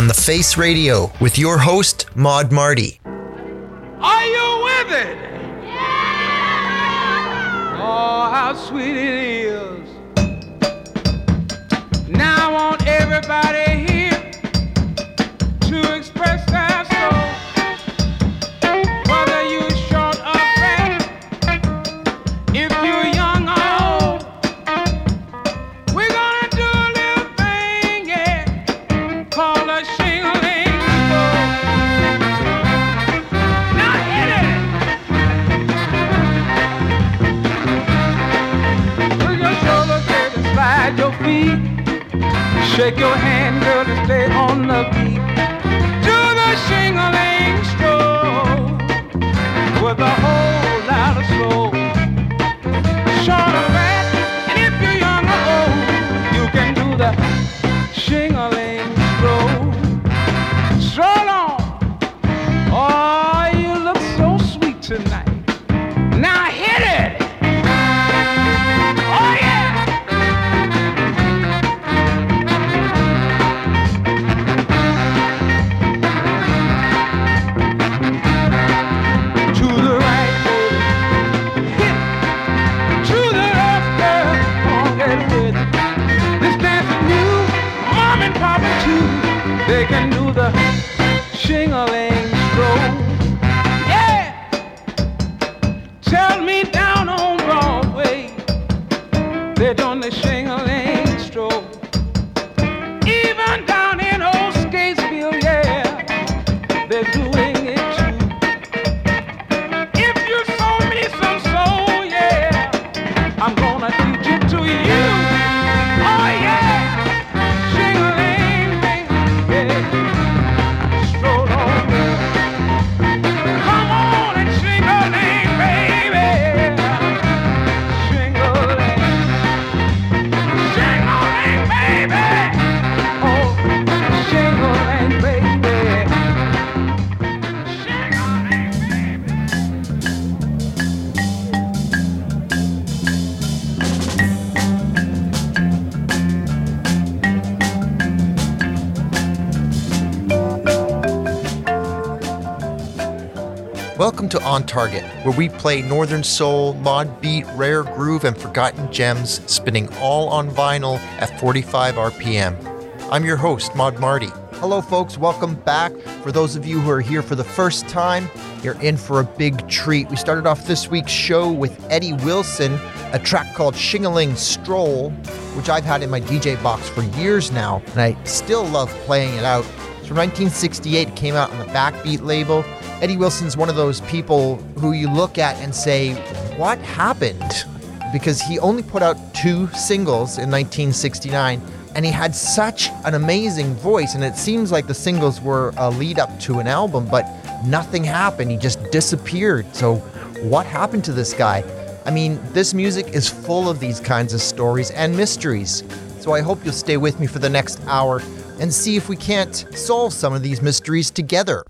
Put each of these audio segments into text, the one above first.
On the Face Radio with your host, Mod Marty. Are you with it? Yeah! Oh, how sweet it is. Now I want everybody here to express their Shake your hand, girl, and stay on the beat. Do the shingling stroll with a whole lot of soul. Short or They can Target, where we play Northern Soul, Mod Beat, Rare Groove, and Forgotten Gems, spinning all on vinyl at 45 RPM. I'm your host, Mod Marty. Hello, folks. Welcome back. For those of you who are here for the first time, you're in for a big treat. We started off this week's show with Eddie Wilson, a track called Shingaling Stroll, which I've had in my DJ box for years now, and I still love playing it out. It's from 1968, it came out on the Backbeat label. Eddie Wilson's one of those people who you look at and say, what happened? Because he only put out two singles in 1969 and he had such an amazing voice. And it seems like the singles were a lead up to an album, but nothing happened. He just disappeared. So, what happened to this guy? I mean, this music is full of these kinds of stories and mysteries. So, I hope you'll stay with me for the next hour and see if we can't solve some of these mysteries together.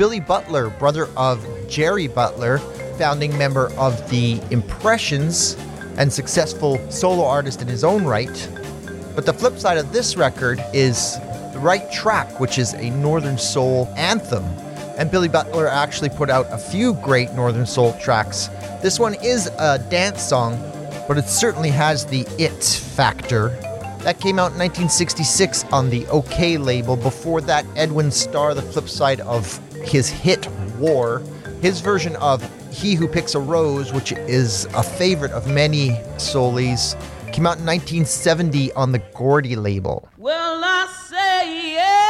Billy Butler, brother of Jerry Butler, founding member of the Impressions and successful solo artist in his own right. But the flip side of this record is The Right Track, which is a Northern Soul anthem. And Billy Butler actually put out a few great Northern Soul tracks. This one is a dance song, but it certainly has the it factor. That came out in 1966 on the OK label. Before that, Edwin Starr, the flip side of his hit War, his version of He Who Picks a Rose, which is a favorite of many soulies, came out in 1970 on the Gordy label. Well, I say yeah.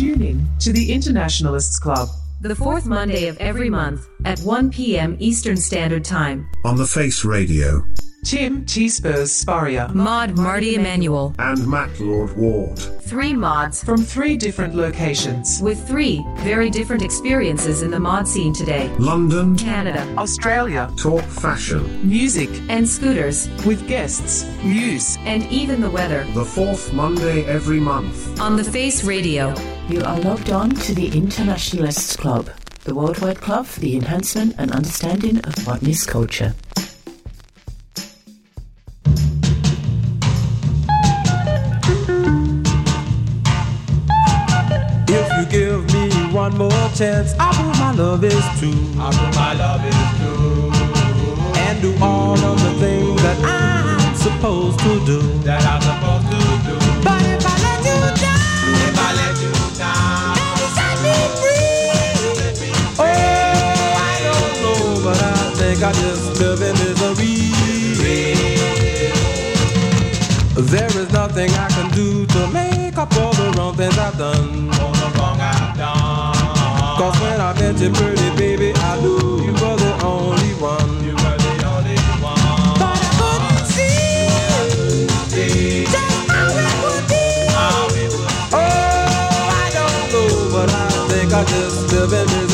Tune in to the Internationalists Club. The fourth Monday of every month at 1 p.m. Eastern Standard Time. On the Face Radio. Tim T. Spurs Sparia. Mod Marty Emanuel. And Matt Lord Ward. Three mods From three different locations with three very different experiences in the mod scene today. London. Canada. Australia. Talk fashion. Music. And scooters. With guests. News. And even the weather. The fourth Monday every month. On the Face Radio. You are logged on to the Internationalists Club, the worldwide club for the enhancement and understanding of modernist culture. If you give me one more chance, I prove my love is true. I prove my love is true. And do all of the things that I'm supposed to do. That I'm supposed I just live in misery. There is nothing I can do to make up all the wrong things I've done. All the wrong I've done. Cause when I met you, pretty baby, I knew you were the only one. You were the only one. But I couldn't see just how it would be. Oh, I don't know, but I think I just live in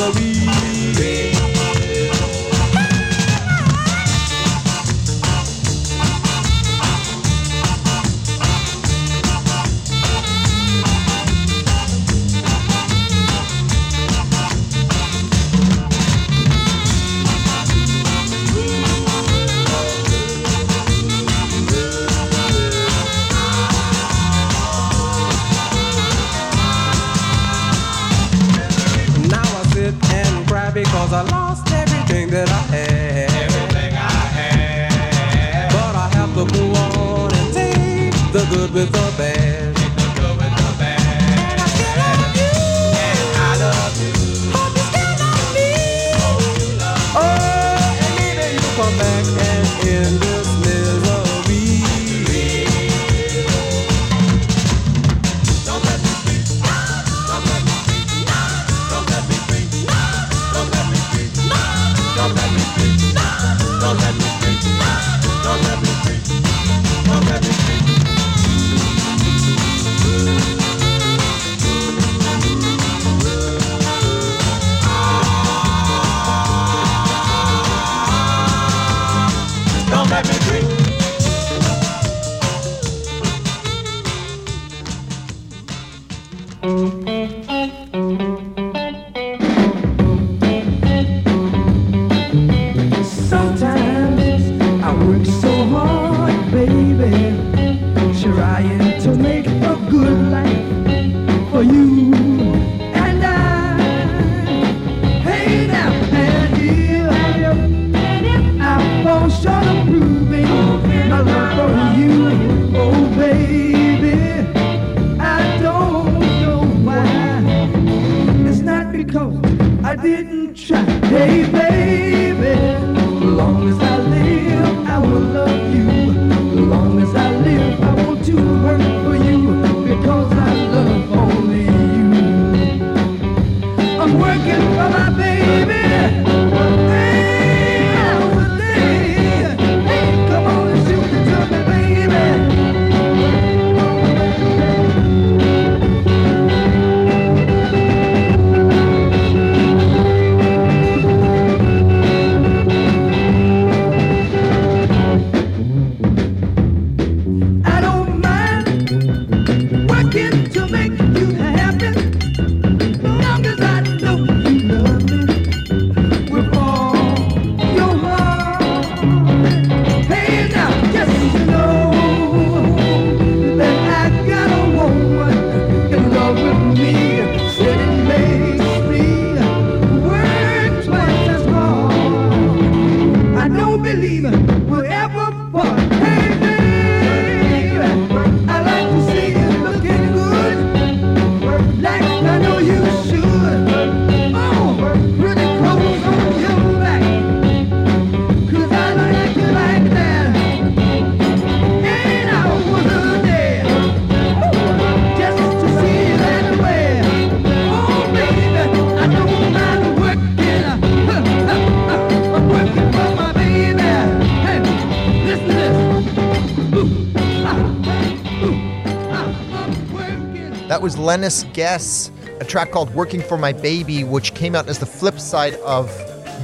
That was Lennis Guess, a track called Working for My Baby, which came out as the flip side of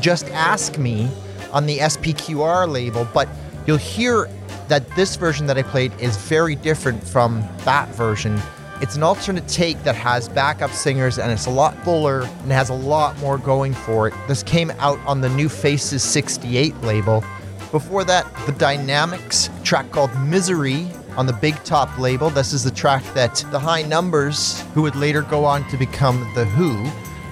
Just Ask Me on the SPQR label. But you'll hear that this version that I played is very different from that version. It's an alternate take that has backup singers and it's a lot fuller and has a lot more going for it. This came out on the New Faces 68 label. Before that, The Dynamics, track called Misery on the Big Top label. This is the track that the High Numbers, who would later go on to become The Who,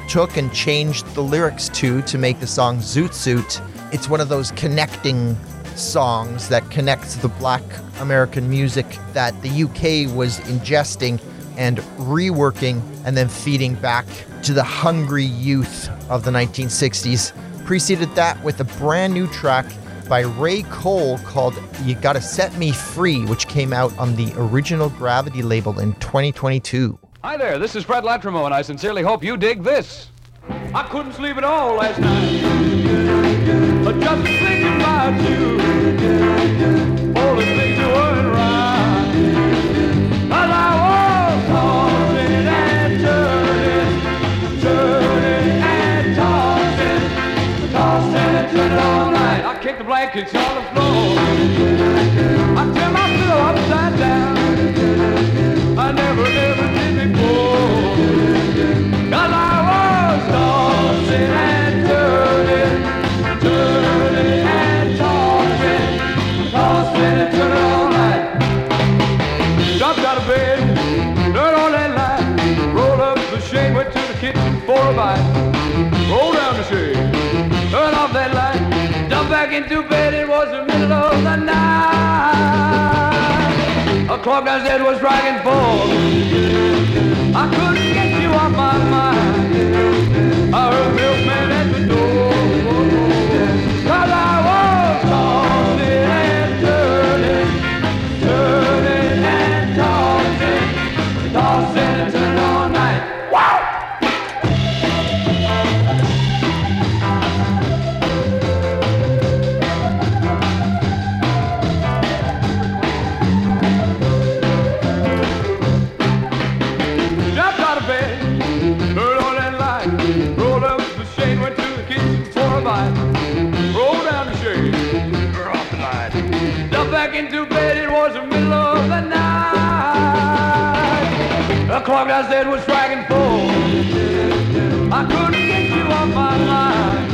took and changed the lyrics to to make the song Zoot Suit. It's one of those connecting songs that connects the black American music that the UK was ingesting and reworking and then feeding back to the hungry youth of the 1960s. Preceded that with a brand new track by Ray Cole called You Gotta Set Me Free, which came out on the original Gravity label in 2022. Hi there, this is Fred Latremouille, and I sincerely hope you dig this. I couldn't sleep at all last night. But just thinking about you. Clock downstairs was striking four. I couldn't get you off my mind. I heard milkman The clock downstairs was striking four. I couldn't get you off my mind.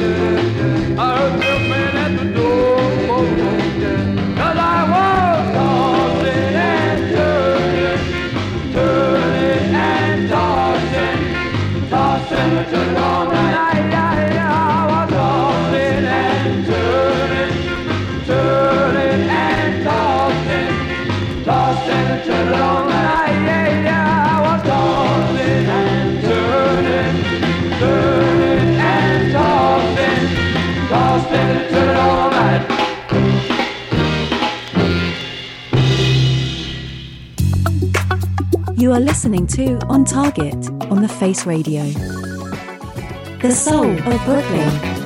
I heard milkman at the door. Cause I was tossing and turning, turning and tossing, tossing and turning all are listening to On Target on the Face Radio. The soul of Brooklyn.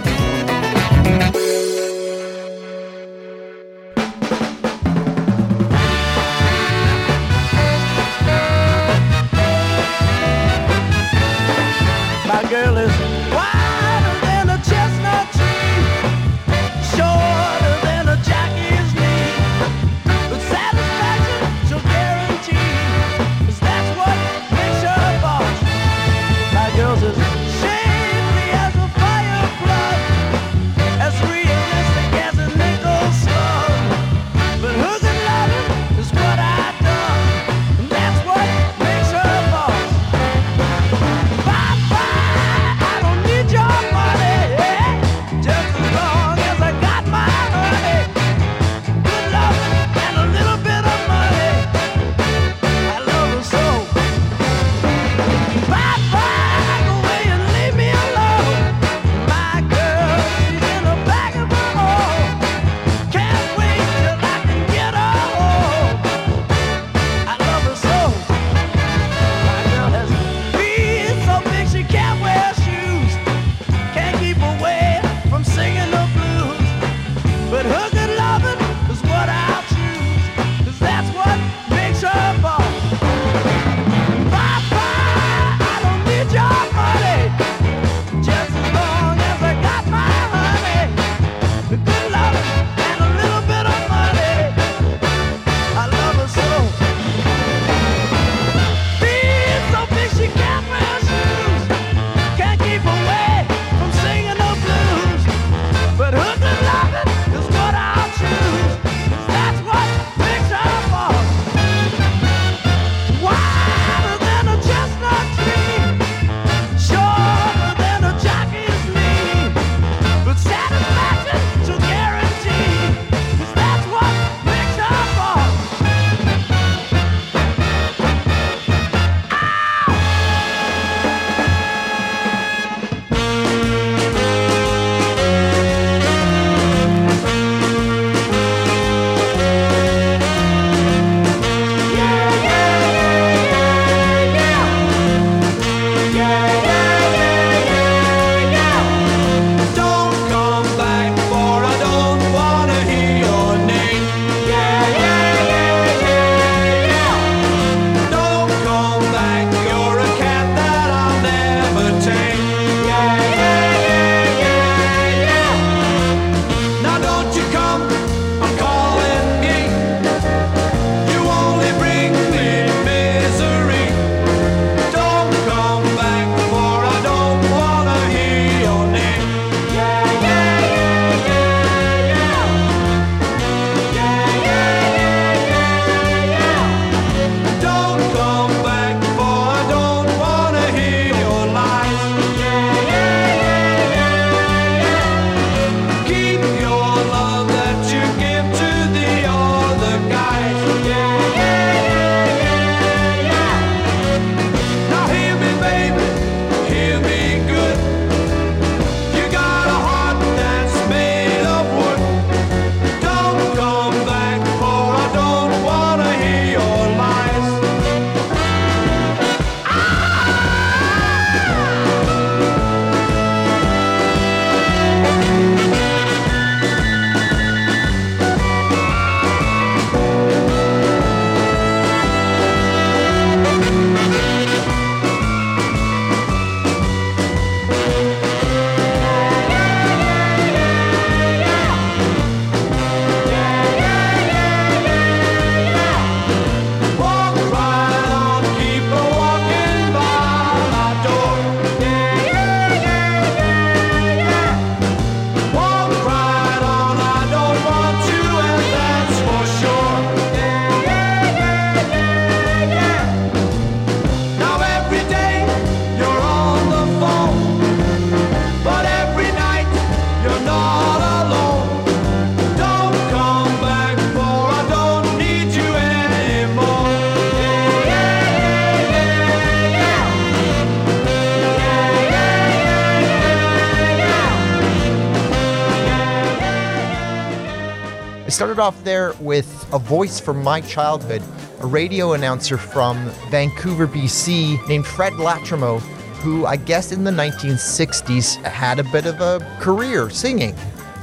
Off there with a voice from my childhood, a radio announcer from Vancouver, BC, named Fred Latremouille, who I guess in the 1960s had a bit of a career singing.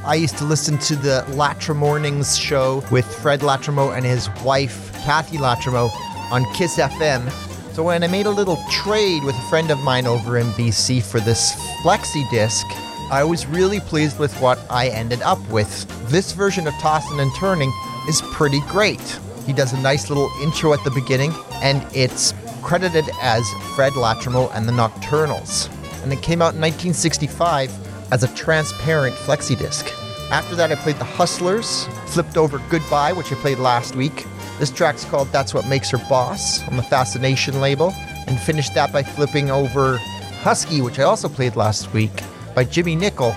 I used to listen to the Latra Mornings show with Fred Latremouille and his wife, Kathy Latrimo, on Kiss FM. So when I made a little trade with a friend of mine over in BC for this flexi disc, I was really pleased with what I ended up with. This version of Tossin' and Turning is pretty great. He does a nice little intro at the beginning, and it's credited as Fred Latremouille and the Nocturnals. And it came out in 1965 as a transparent flexi disc. After that, I played The Hustlers, flipped over Goodbye, which I played last week. This track's called That's What Makes Her Boss on the Fascination label, and finished that by flipping over Husky, which I also played last week by Jimmy Nickel.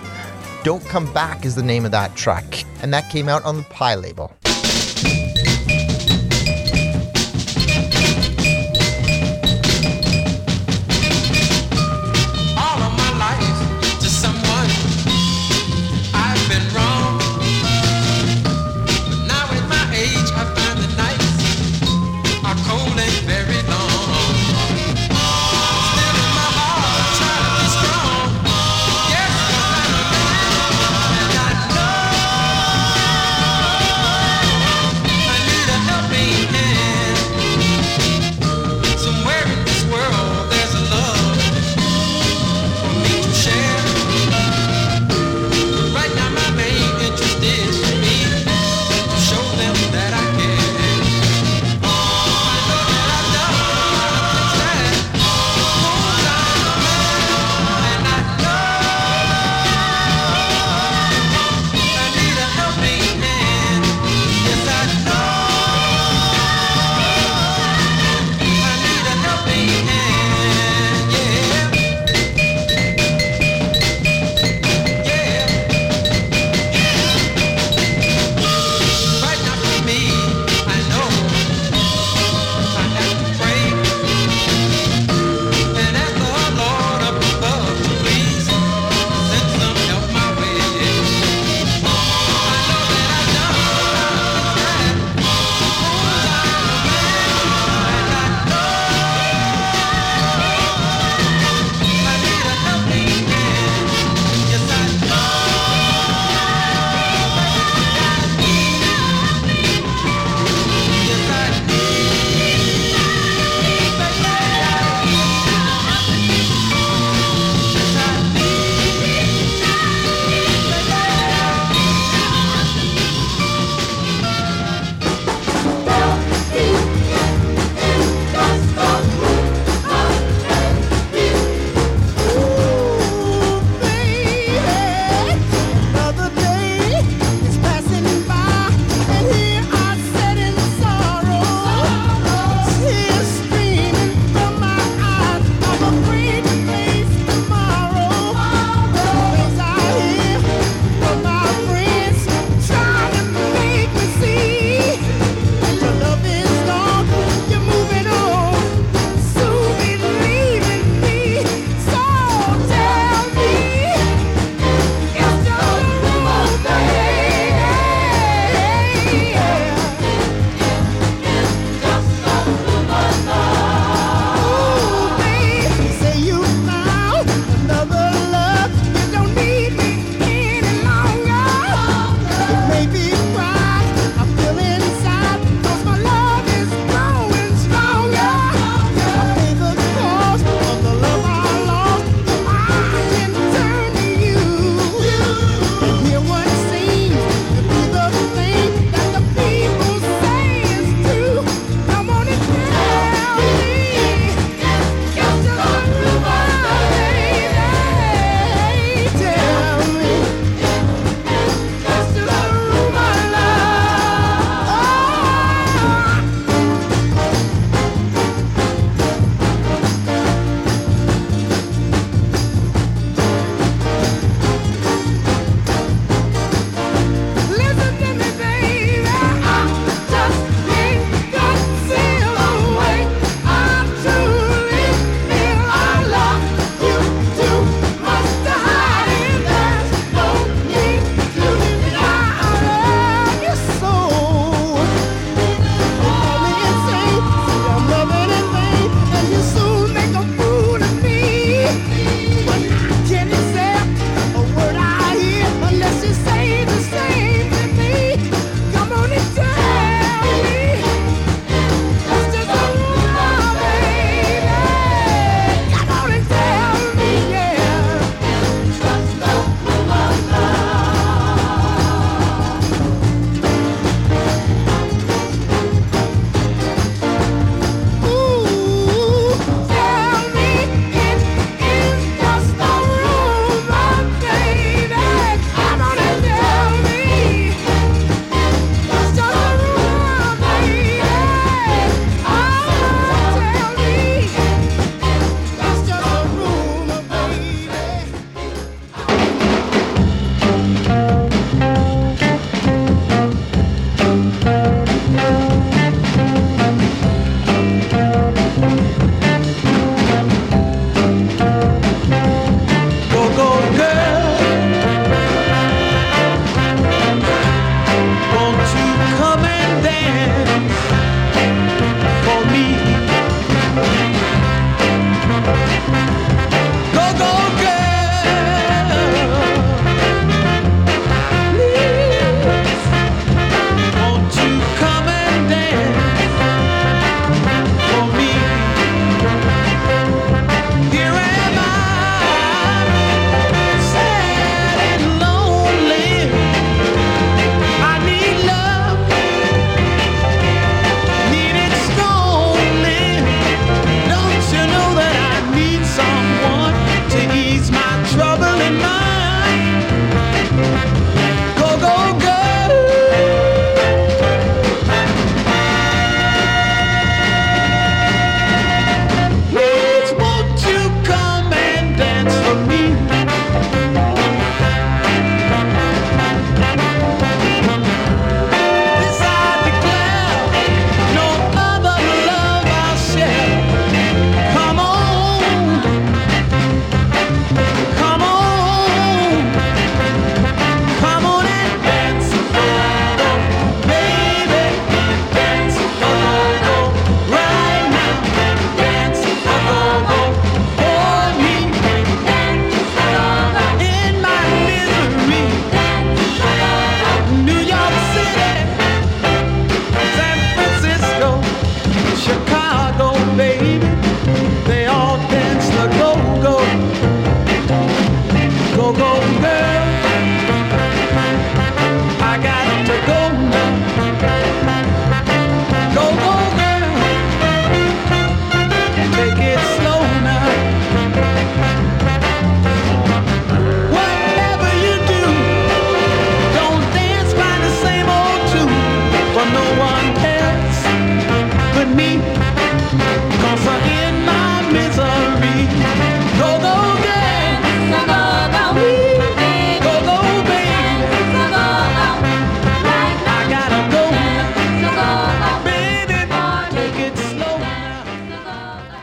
Don't Come Back is the name of that track, and that came out on the Pye label.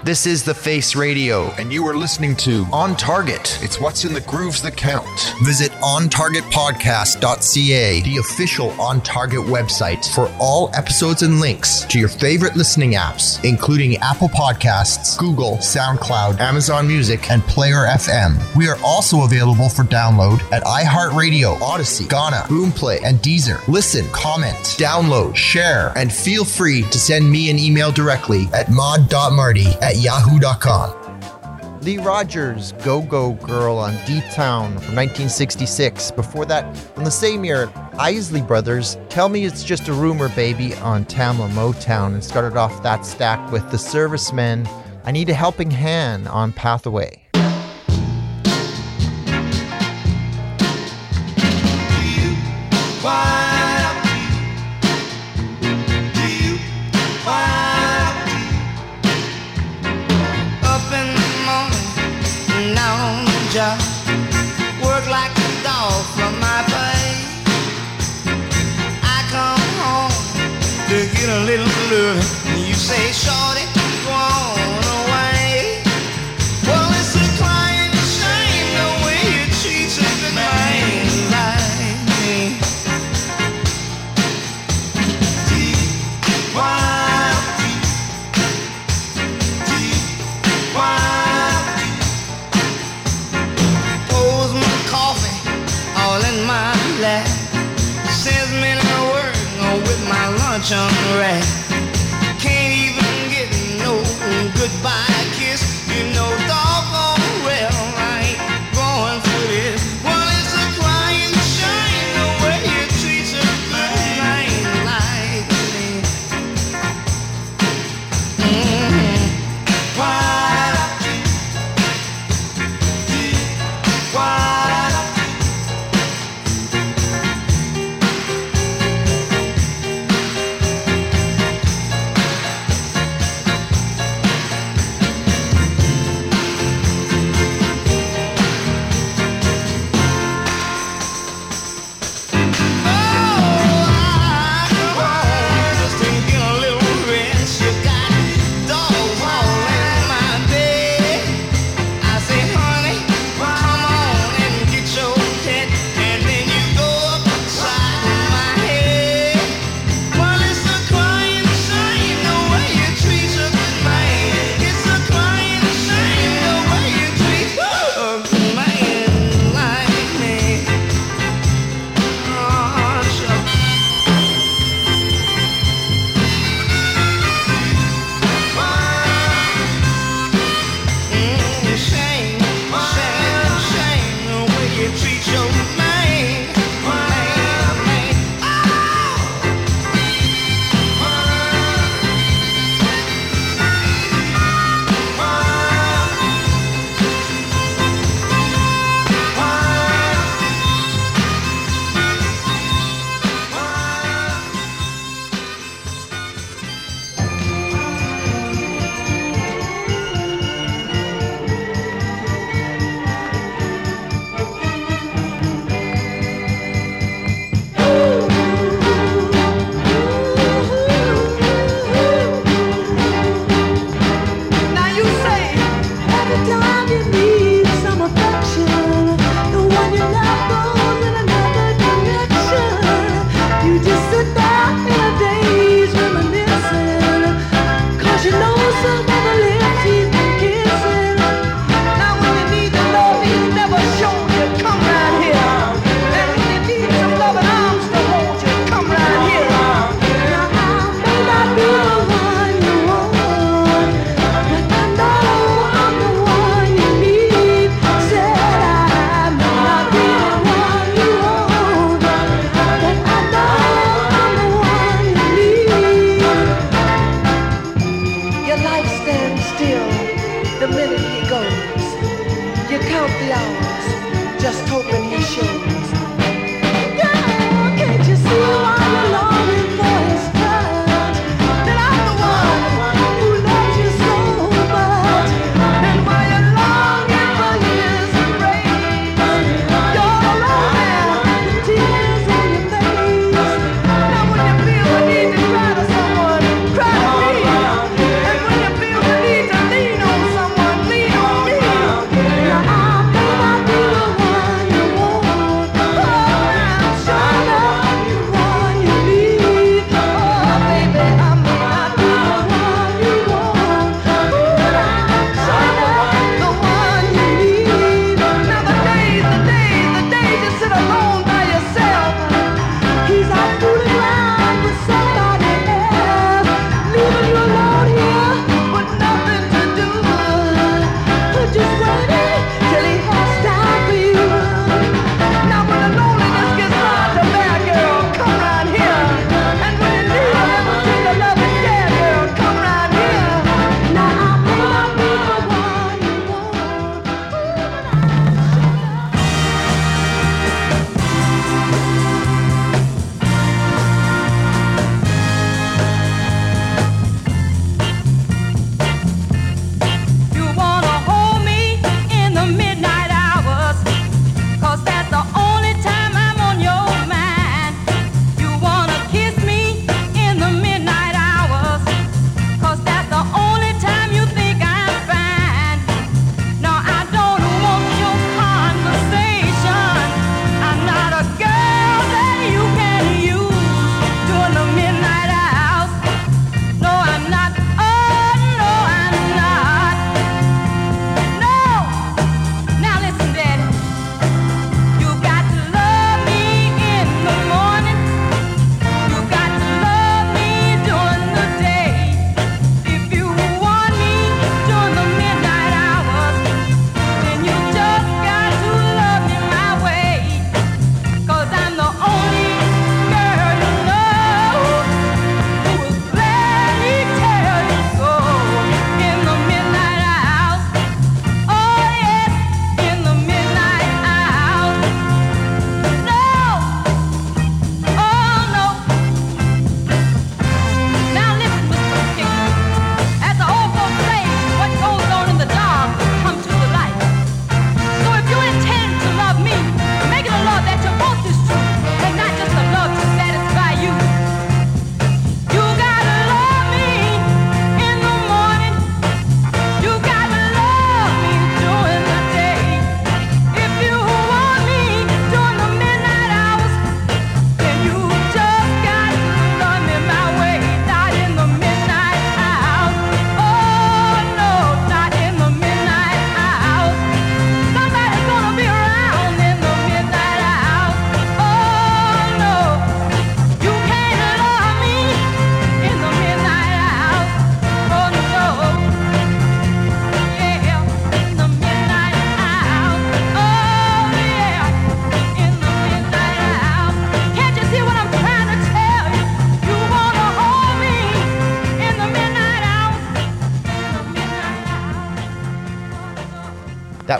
This is The Face Radio, and you are listening to On Target. It's what's in the grooves that count. Visit OnTargetPodcast.ca, the official On Target website for all episodes and links to your favorite listening apps, including Apple Podcasts, Google, SoundCloud, Amazon Music, and Player FM. We are also available for download at iHeartRadio, Audacy, Gaana, Boomplay, and Deezer. Listen, comment, download, share, and feel free to send me an email directly at mod.marty at yahoo.com. Lee Rogers, Go Go Girl on D Town from 1966. Before that, from the same year, Isley Brothers, Tell Me It's Just a Rumor Baby on Tamla Motown, and started off that stack with The Servicemen, I Need a Helping Hand on Pathway. Job. Work like a dog from my pay. I come home to get a little love. You say, Shorty, my lunch rack. Can't even get no goodbye kiss. You know,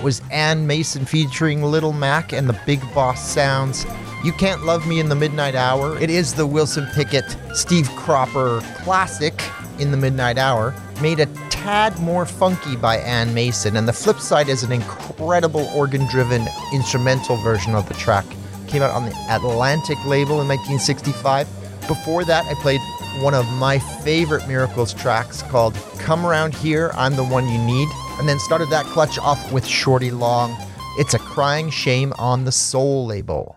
was Ann Mason featuring Little Mac and the Big Boss Sounds. You Can't Love Me in the Midnight Hour. It is the Wilson Pickett, Steve Cropper classic in the Midnight Hour, made a tad more funky by Ann Mason. And the flip side is an incredible organ driven instrumental version of the track. Came out on the Atlantic label in 1965. Before that, I played one of my favorite Miracles tracks called Come Around Here, I'm the One You Need and then started that clutch off with Shorty Long. It's a crying shame on the soul label.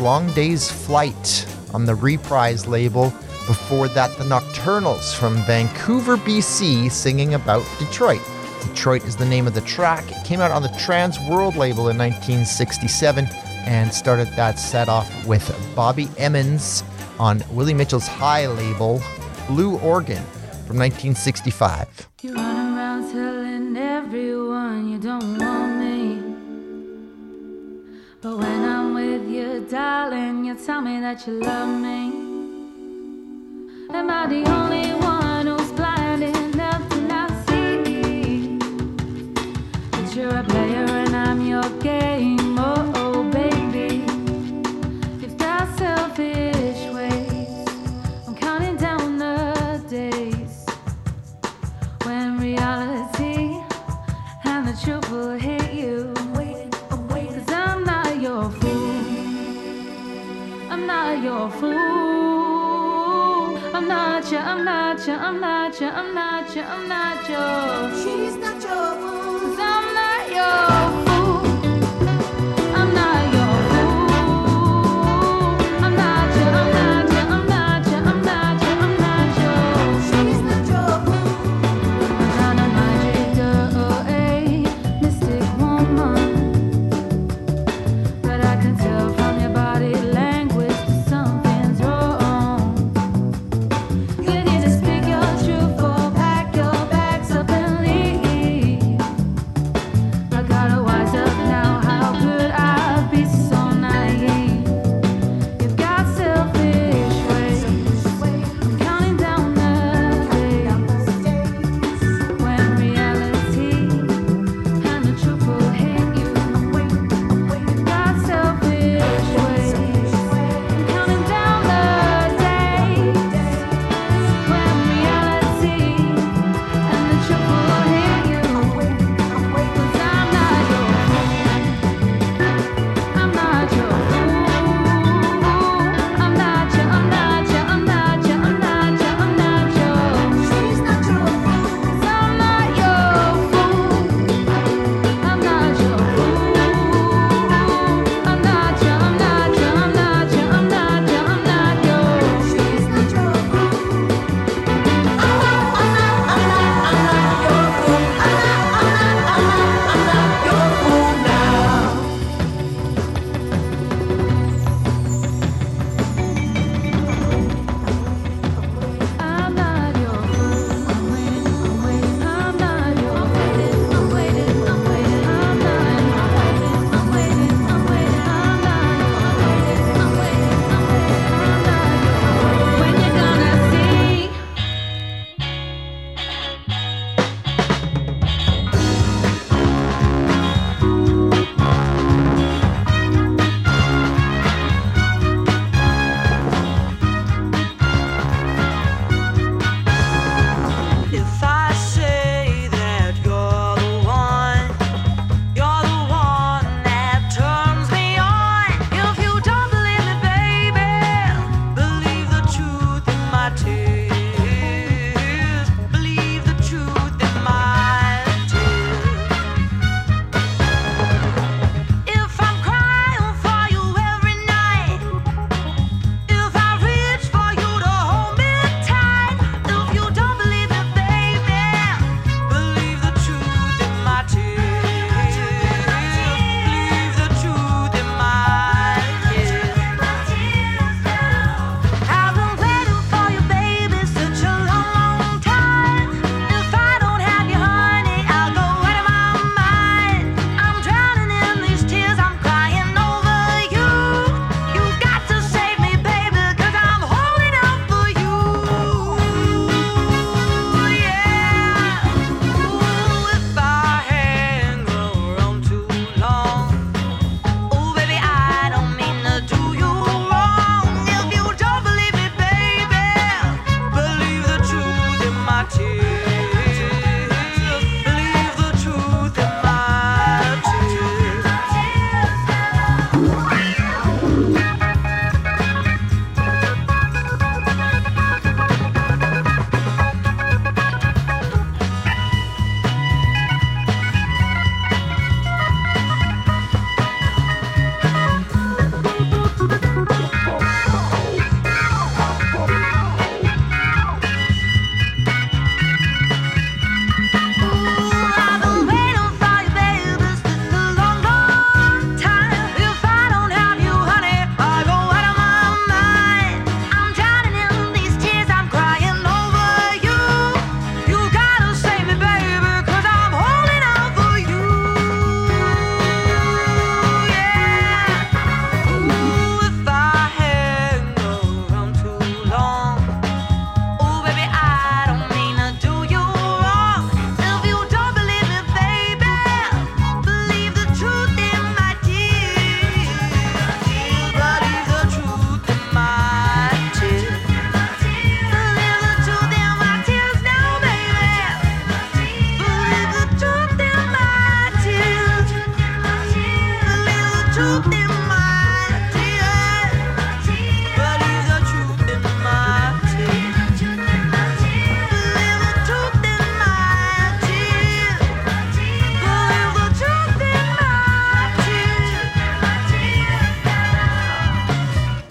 Long Day's Flight on the Reprise label. Before that, the Nocturnals from Vancouver, BC, singing about Detroit. Detroit is the name of the track. It came out on the Trans World label in 1967 and started that set off with Bobby Emmons on Willie Mitchell's Hi label, Blue Organ from 1965. Love me. I'm not your fool. I'm not your, I'm not your, I'm not your, I'm not your, I'm not your. She's not your fool. Cause I'm not your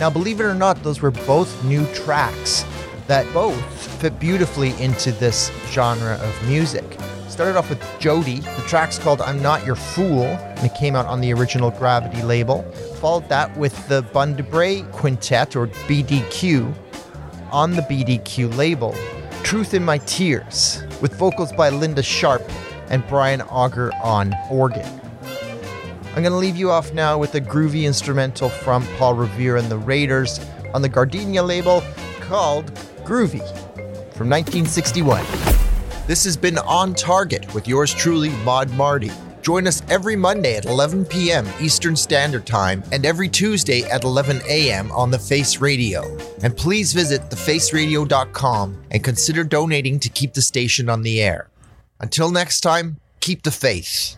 Now, believe it or not, those were both new tracks that both fit beautifully into this genre of music. Started off with Jody. The track's called I'm Not Your Fool, and it came out on the original Gravity label. Followed that with the Bundebray Quintet, or BDQ, on the BDQ label. Truth in My Tears, with vocals by Linda Sharp and Brian Auger on organ. I'm going to leave you off now with a groovy instrumental from Paul Revere and the Raiders on the Gardena label called Groovy from 1961. This has been On Target with yours truly, Mod Marty. Join us every Monday at 11 p.m. Eastern Standard Time and every Tuesday at 11 a.m. on The Face Radio. And please visit thefaceradio.com and consider donating to keep the station on the air. Until next time, keep the faith.